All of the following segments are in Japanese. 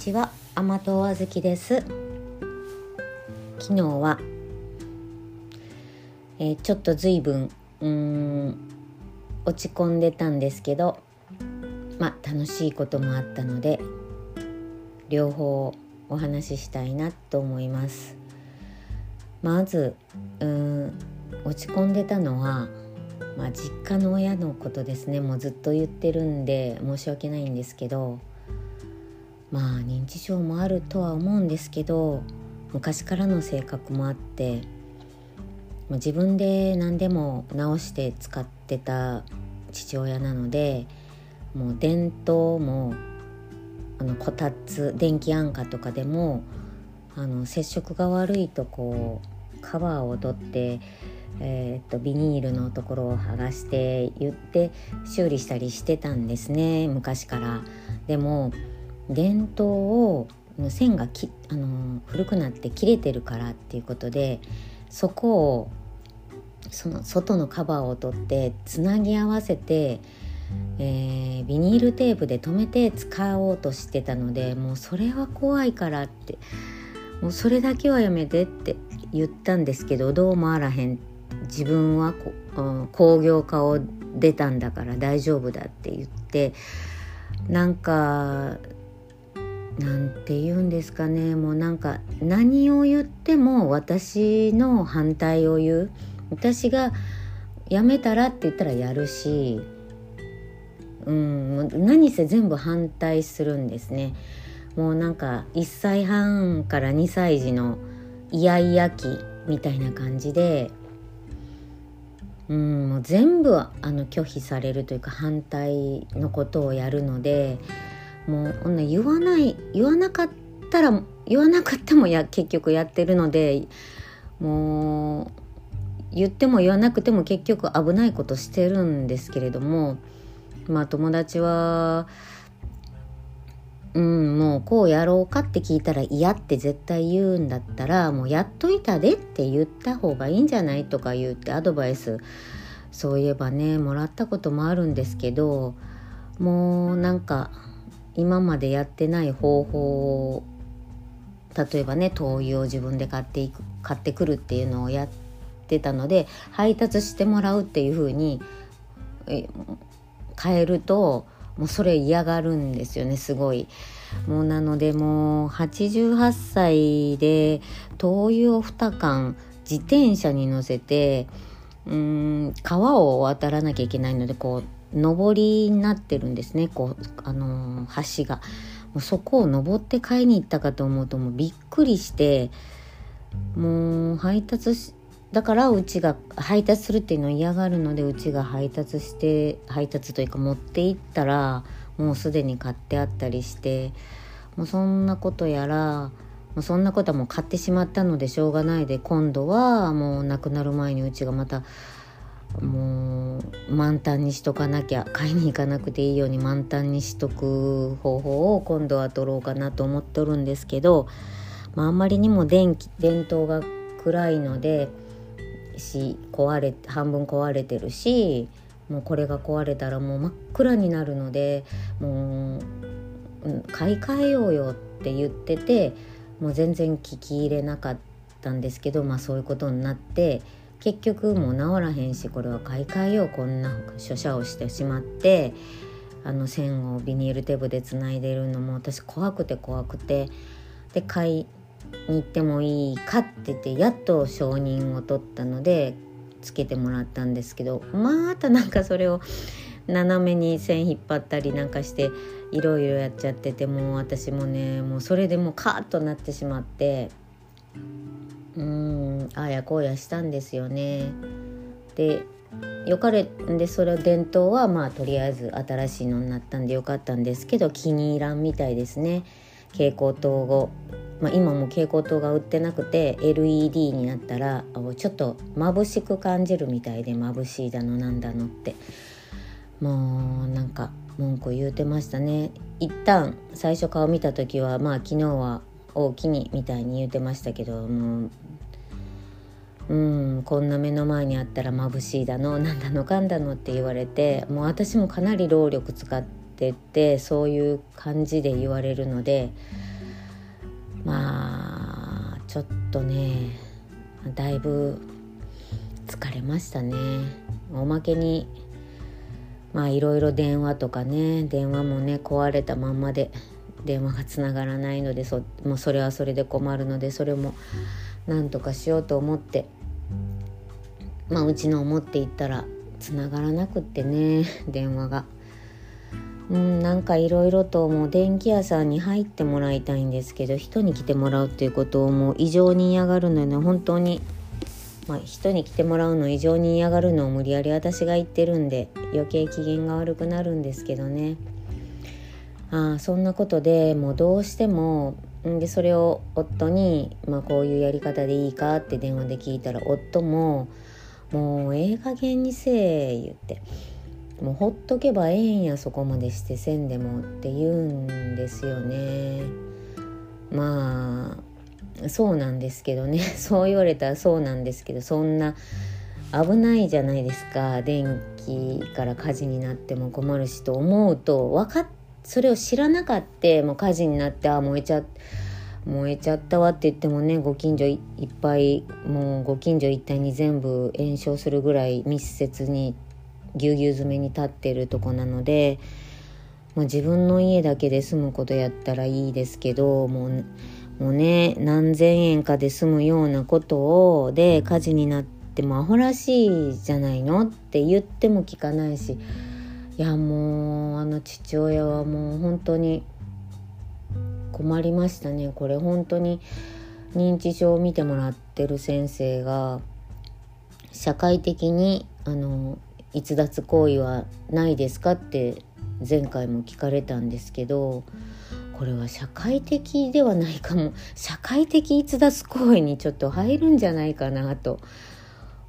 ちは甘党あずきです。昨日は、えー、ちょっとずいぶんうん落ち込んでたんですけどまあ楽しいこともあったので両方お話ししたいなと思います。まずうん落ち込んでたのはまあ、実家の親のことですね。もうずっと言ってるんで申し訳ないんですけどまあ認知症もあるとは思うんですけど昔からの性格もあって自分で何でも直して使ってた父親なのでもう電灯もあのこたつ電気安価とかでもあの接触が悪いとこうカバーを取ってえー、っとビニールのところを剥がして言って修理したりしてたんですね昔から。でも電灯を線がきあの古くなって切れてるからっていうことでそこをその外のカバーを取ってつなぎ合わせて、えー、ビニールテープで留めて使おうとしてたのでもうそれは怖いからってもうそれだけはやめてって言ったんですけどどうもあらへん。自分はこう工業科を出たんだから大丈夫だって言ってなんかなんて言うんですかね。もうなんか何を言っても私の反対を言う。私がやめたらって言ったらやるし、うん、何せ全部反対するんですね。もうなんか1歳半から2歳児のイヤイヤ期みたいな感じで。うんもう全部あの拒否されるというか反対のことをやるので。もう言わない言わなかったら言わなくてもや結局やってるのでもう言っても言わなくても結局危ないことしてるんですけれどもまあ友達はうんもうこうやろうかって聞いたら嫌って絶対言うんだったらもうやっといたでって言った方がいいんじゃないとか言ってアドバイスそういえばねもらったこともあるんですけどもうなんか今までやってない方法例えばね灯油を自分で買っていく買ってくるっていうのをやってたので配達してもらうっていう風に変えるともうそれ嫌がるんですよねすごい。もうなのでもう88歳で灯油を2缶自転車に乗せてうん川を渡らなきゃいけないのでこう上りになってるんですねこうあの橋が。もうそこを登って買いに行ったかと思うともうびっくりしてもう配達しだからうちが配達するっていうのを嫌がるのでうちが配達して配達というか持って行ったらもうすでに買ってあったりしてもうそんなことやらもうそんなことはもう買ってしまったのでしょうがないで今度はもう亡くなる前にうちがまたもう満タンにしとかなきゃ買いに行かなくていいように満タンにしとく方法を今度は取ろうかなと思っておるんですけど、まあ、あんまりにも電気電灯が暗いのでし壊れ半分壊れてるしもうこれが壊れたらもう真っ暗になるのでもう、買い替えようよって言っててもう全然聞き入れなかったんですけどまあそういうことになって結局もう治らへんしこれは買い替えようこんな書写をしてしまってあの線をビニールテープでつないでるのも私怖くて怖くて。で買いに行ってもいいかって言ってやっと承認を取ったのでつけてもらったんですけどまたなんかそれを斜めに線引っ張ったりなんかしていろいろやっちゃっててもう私もねもうそれでもうカーッとなってしまって。うん。あやこうやしたんですよね。でよかれでそれ伝統はまあとりあえず新しいのになったんでよかったんですけど気に入らんみたいですね。蛍光灯を。まあ、今も蛍光灯が売ってなくて LED になったらちょっと眩しく感じるみたいで眩しいだのなんだのって。もうなんか文句言うてましたね。一旦最初顔見た時はまあ昨日は大きにみたいに言うてましたけどもううんこんな目の前にあったら眩しいだのなんだのかんだのって言われてもう私もかなり労力使っててそういう感じで言われるので。まあちょっとねだいぶ疲れましたねおまけにまあいろいろ電話とかね電話もね壊れたまんまで電話がつながらないのでそもうそれはそれで困るのでそれもなんとかしようと思ってまあうちの思っていったらつながらなくってね 電話が。うん、なんかいろいろともう電気屋さんに入ってもらいたいんですけど人に来てもらうっていうことをもう異常に嫌がるのよね。本当に。まあ、人に来てもらうの異常に嫌がるのを無理やり私が言ってるんで余計機嫌が悪くなるんですけどね。あそんなことでもうどうしてもでそれを夫に、まあ、こういうやり方でいいかって電話で聞いたら夫も「もうええ加減にせえ」言って「もうほっとけばええんやそこまでしてせんでも」って言うんですよね。まあそうなんですけどね そう言われたらそうなんですけどそんな危ないじゃないですか電気から火事になっても困るしと思うと分かっそれを知らなかったもう火事になってあ燃えちゃっ燃えちゃったわって言ってもねご近所いっぱいもうご近所一帯に全部延焼するぐらい密接にぎゅうぎゅう詰めに立ってるとこなので、まあ、自分の家だけで住むことやったらいいですけどもうもうね何千円かで済むようなことをで火事になってもアホらしいじゃないのって言っても聞かないしいやもうあの父親はもう本当に困りましたね。これ本当に認知症を見てもらってる先生が社会的にあの逸脱行為はないですかって前回も聞かれたんですけどこれは社会的ではないかも。社会的逸脱行為にちょっと入るんじゃないかなと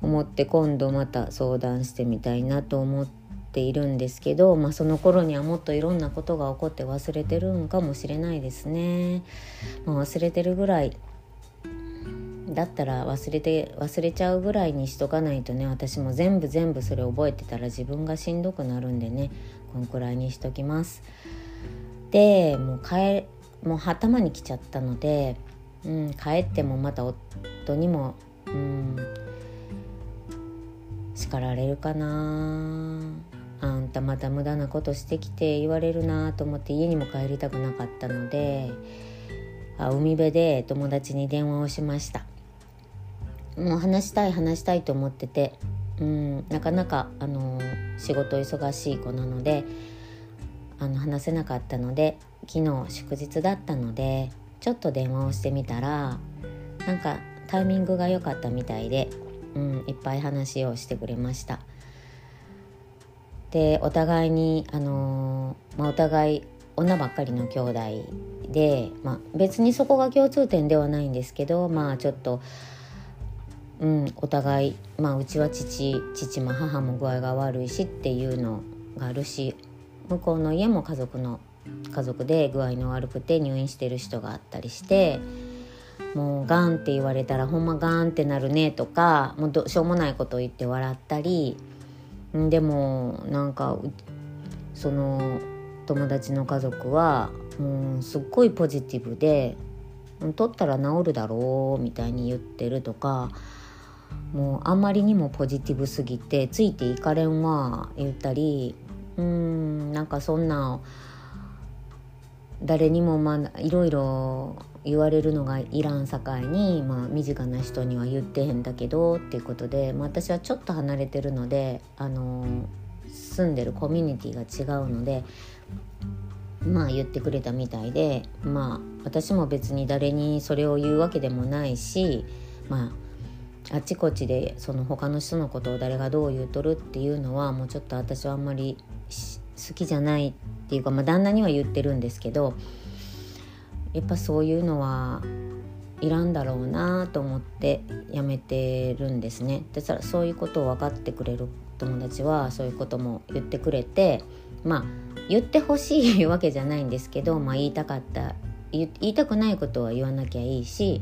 思って今度また相談してみたいなと思ってっているんですけど、まあ、その頃にはもっといろんなことが起こって忘れてるんかもしれないですね。まあ、忘れてるぐらいだったら忘れて忘れちゃうぐらいにしとかないとね私も全部全部それ覚えてたら自分がしんどくなるんでねこんくらいにしときます。でもう帰もう頭に来ちゃったので、うん、帰ってもまた夫にも、うん、叱られるかなあんたまた無駄なことしてきて言われるなと思って家にも帰りたくなかったのであ海辺で友達に電話をしましたもう話したい話したいと思ってて、うん、なかなかあの仕事忙しい子なのであの話せなかったので昨日祝日だったのでちょっと電話をしてみたらなんかタイミングが良かったみたいで、うん、いっぱい話をしてくれました。でお互いに、あの、まあ、お互い女ばっかりの兄弟で、まあ、別にそこが共通点ではないんですけどまあちょっと、うん、お互い、まあ、うちは父父も母も具合が悪いしっていうのがあるし向こうの家も家族の家族で具合の悪くて入院してる人があったりしてもうがんって言われたらほんまがんってなるねとかもうどしょうもないことを言って笑ったりでもなんかその友達の家族はもうすっごいポジティブで取ったら治るだろうみたいに言ってるとかもうあまりにもポジティブすぎてついていかれんわ言ったりうんなんかそんな誰にもまあいろいろ言われるのがいらんさかいに、まあ、身近な人には言ってへんだけどっていうことで、まあ、私はちょっと離れてるので、あの住んでるコミュニティが違うのでまあ言ってくれたみたいでまあ私も別に誰にそれを言うわけでもないしまああちこちでその他の人のことを誰がどう言うとるっていうのはもうちょっと私はあんまり好きじゃないっていうか、まあ、旦那には言ってるんですけどやっぱそういうのはいらんだろうなと思ってやめてるんですね。でそういうことを分かってくれる友達はそういうことも言ってくれてまあ言ってほしいわけじゃないんですけど、まあ、言いたかった言いたくないことは言わなきゃいいし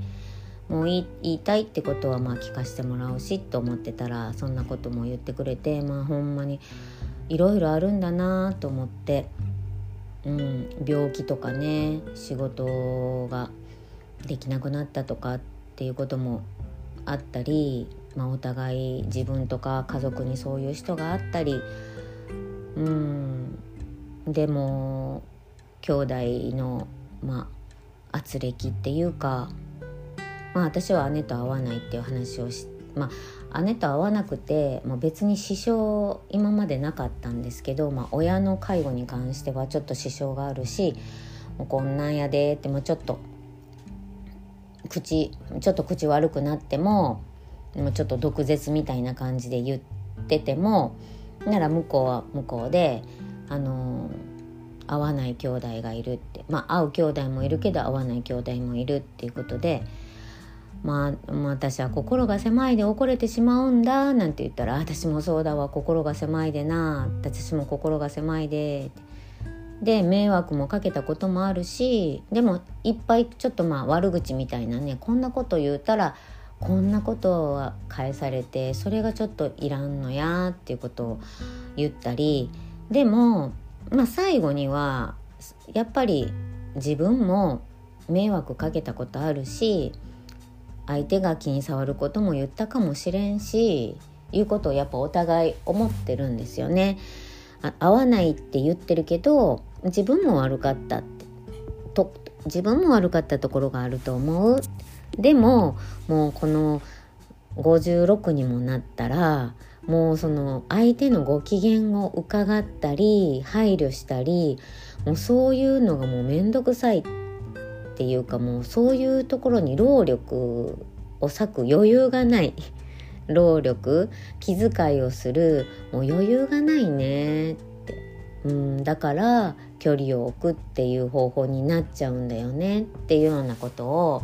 もう言いたいってことはまあ聞かせてもらうしと思ってたらそんなことも言ってくれてまあほんまにいろいろあるんだなと思って、うん、病気とかね仕事ができなくなったとかっていうこともあったり、まあ、お互い自分とか家族にそういう人があったりうんでも兄弟のまあ圧力っていうか、まあ、私は姉と会わないっていう話をしまあ姉と会わなくて、まあ、別に支障今までなかったんですけど、まあ、親の介護に関してはちょっと支障があるしもうこんなんやでってもうちょっと口ちょっと口悪くなってももうちょっと毒舌みたいな感じで言っててもなら向こうは向こうであの会わない兄弟がいるってまあ会う兄弟もいるけど会わない兄弟もいるっていうことで。まあ、私は心が狭いで怒れてしまうんだなんて言ったら私もそうだわ心が狭いでな私も心が狭いでで迷惑もかけたこともあるしでもいっぱいちょっとまあ悪口みたいなねこんなこと言うたらこんなことは返されてそれがちょっといらんのやっていうことを言ったりでも、まあ、最後にはやっぱり自分も迷惑かけたことあるし相手が気に障ることも言ったかもしれんしいうことをやっぱお互い思ってるんですよね。合わないって言ってるけど自分も悪かったってと自分も悪かったところがあると思うでももうこの56にもなったらもうその相手のご機嫌を伺ったり配慮したりもうそういうのがもう面倒くさいっていうかもうそういうところに労力を割く余裕がない労力気遣いをするもう余裕がないねって。うんだから距離を置くっていう方法になっちゃうんだよねっていうようなことを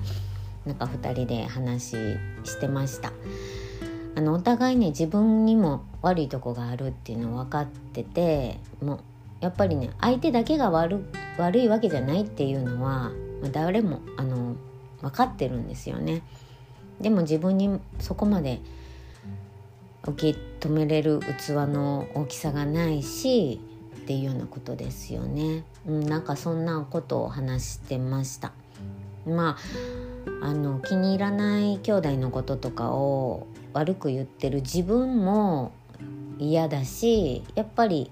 なんか2人で話してました。あのお互いね自分にも悪いとこがあるっていうの分かっててもうやっぱりね相手だけが悪悪いわけじゃないっていうのは誰もあの分かってるんですよね。でも自分にそこまで受け止めれる器の大きさがないしっていうようなことですよね、うん、なんかそんなことを話してました。まああの気に入らない兄弟のこととかを悪く言ってる自分も嫌だしやっぱり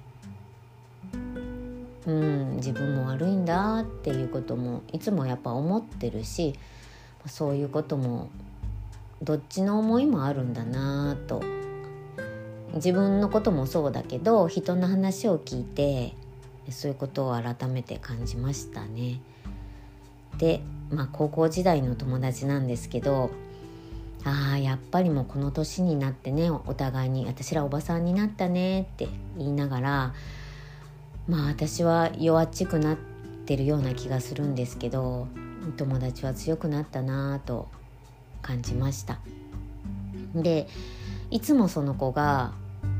うん自分も悪いんだっていうこともいつもやっぱ思ってるしそういうこともどっちの思いもあるんだなと自分のこともそうだけど人の話を聞いてそういうことを改めて感じましたね。で、まあ、高校時代の友達なんですけどああやっぱりもうこの年になってねお互いに「私らおばさんになったね」って言いながらまあ私は弱っちくなってるような気がするんですけど友達は強くなったなぁと感じました。でいつもその子が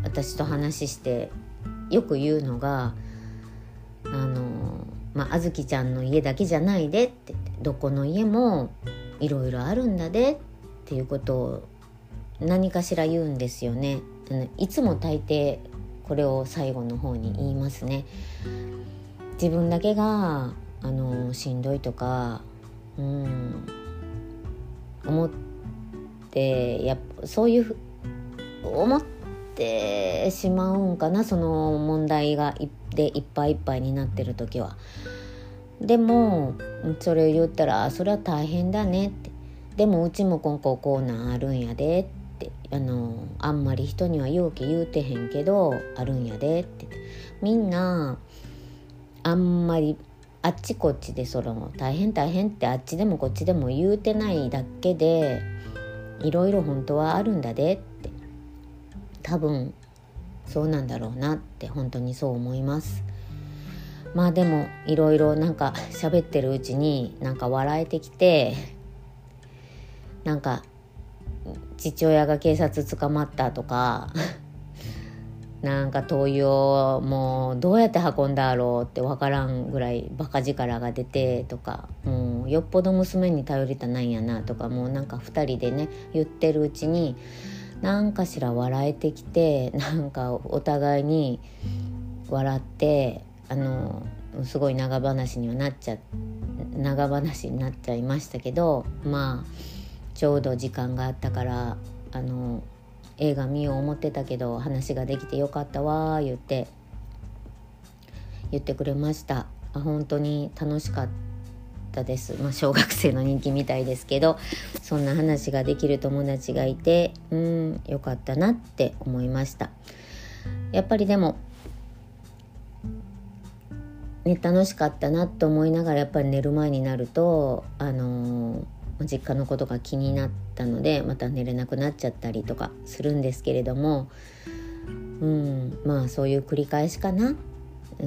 私と話してよく言うのが「あのまあ、ずきちゃんの家だけじゃないで」ってどこの家もいろいろあるんだでっていうことを何かしら言うんですよね。いつも大抵これを最後の方に言いますね。自分だけがあのしんどいとかうん思ってやそういう思ってしまうんかなその問題がでいっぱいいっぱいになってる時は。でもそれを言ったら「それは大変だね」って「でもうちも今後こうなんあるんやで」ってあのあんまり人には勇気言うてへんけどあるんやでって。みんなあんまりあっちこっちでその大変大変ってあっちでもこっちでも言うてないだけでいろいろ本当はあるんだでって。多分そうなんだろうなって本当にそう思います。まあでもいろいろなんか喋ってるうちになんか笑えてきてなんか父親が警察捕まったとかなんか灯油をもうどうやって運んだろうって分からんぐらいバカ力が出てとかもうよっぽど娘に頼りたないんやなとかもうなんか2人でね言ってるうちに何かしら笑えてきてなんかお互いに笑ってあのすごい長話にはなっちゃ長話になっちゃいましたけどまあちょうど時間があったからあの映画見よう思ってたけど話ができてよかったわ言って言ってくれました。あ本当に楽しかったです。まあ小学生の人気みたいですけどそんな話ができる友達がいてうんよかったなって思いました。やっぱりでもね、楽しかったなと思いながらやっぱり寝る前になるとあのー、実家のことが気になったのでまた寝れなくなっちゃったりとかするんですけれども、うん、まあそういう繰り返しかな。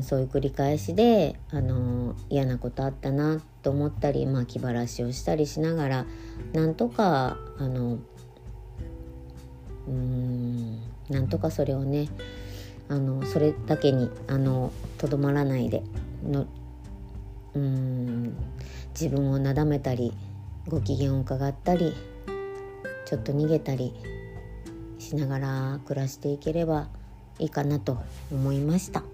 そういう繰り返しで、あの、嫌なことあったなと思ったり、まあ、気晴らしをしたりしながらなんとかあのうんなんとかそれをねあのそれだけにとどまらないでのうん自分をなだめたりご機嫌を伺ったりちょっと逃げたりしながら暮らしていければいいかなと思いました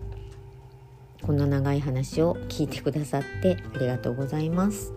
こんな長い話を聞いてくださってありがとうございます。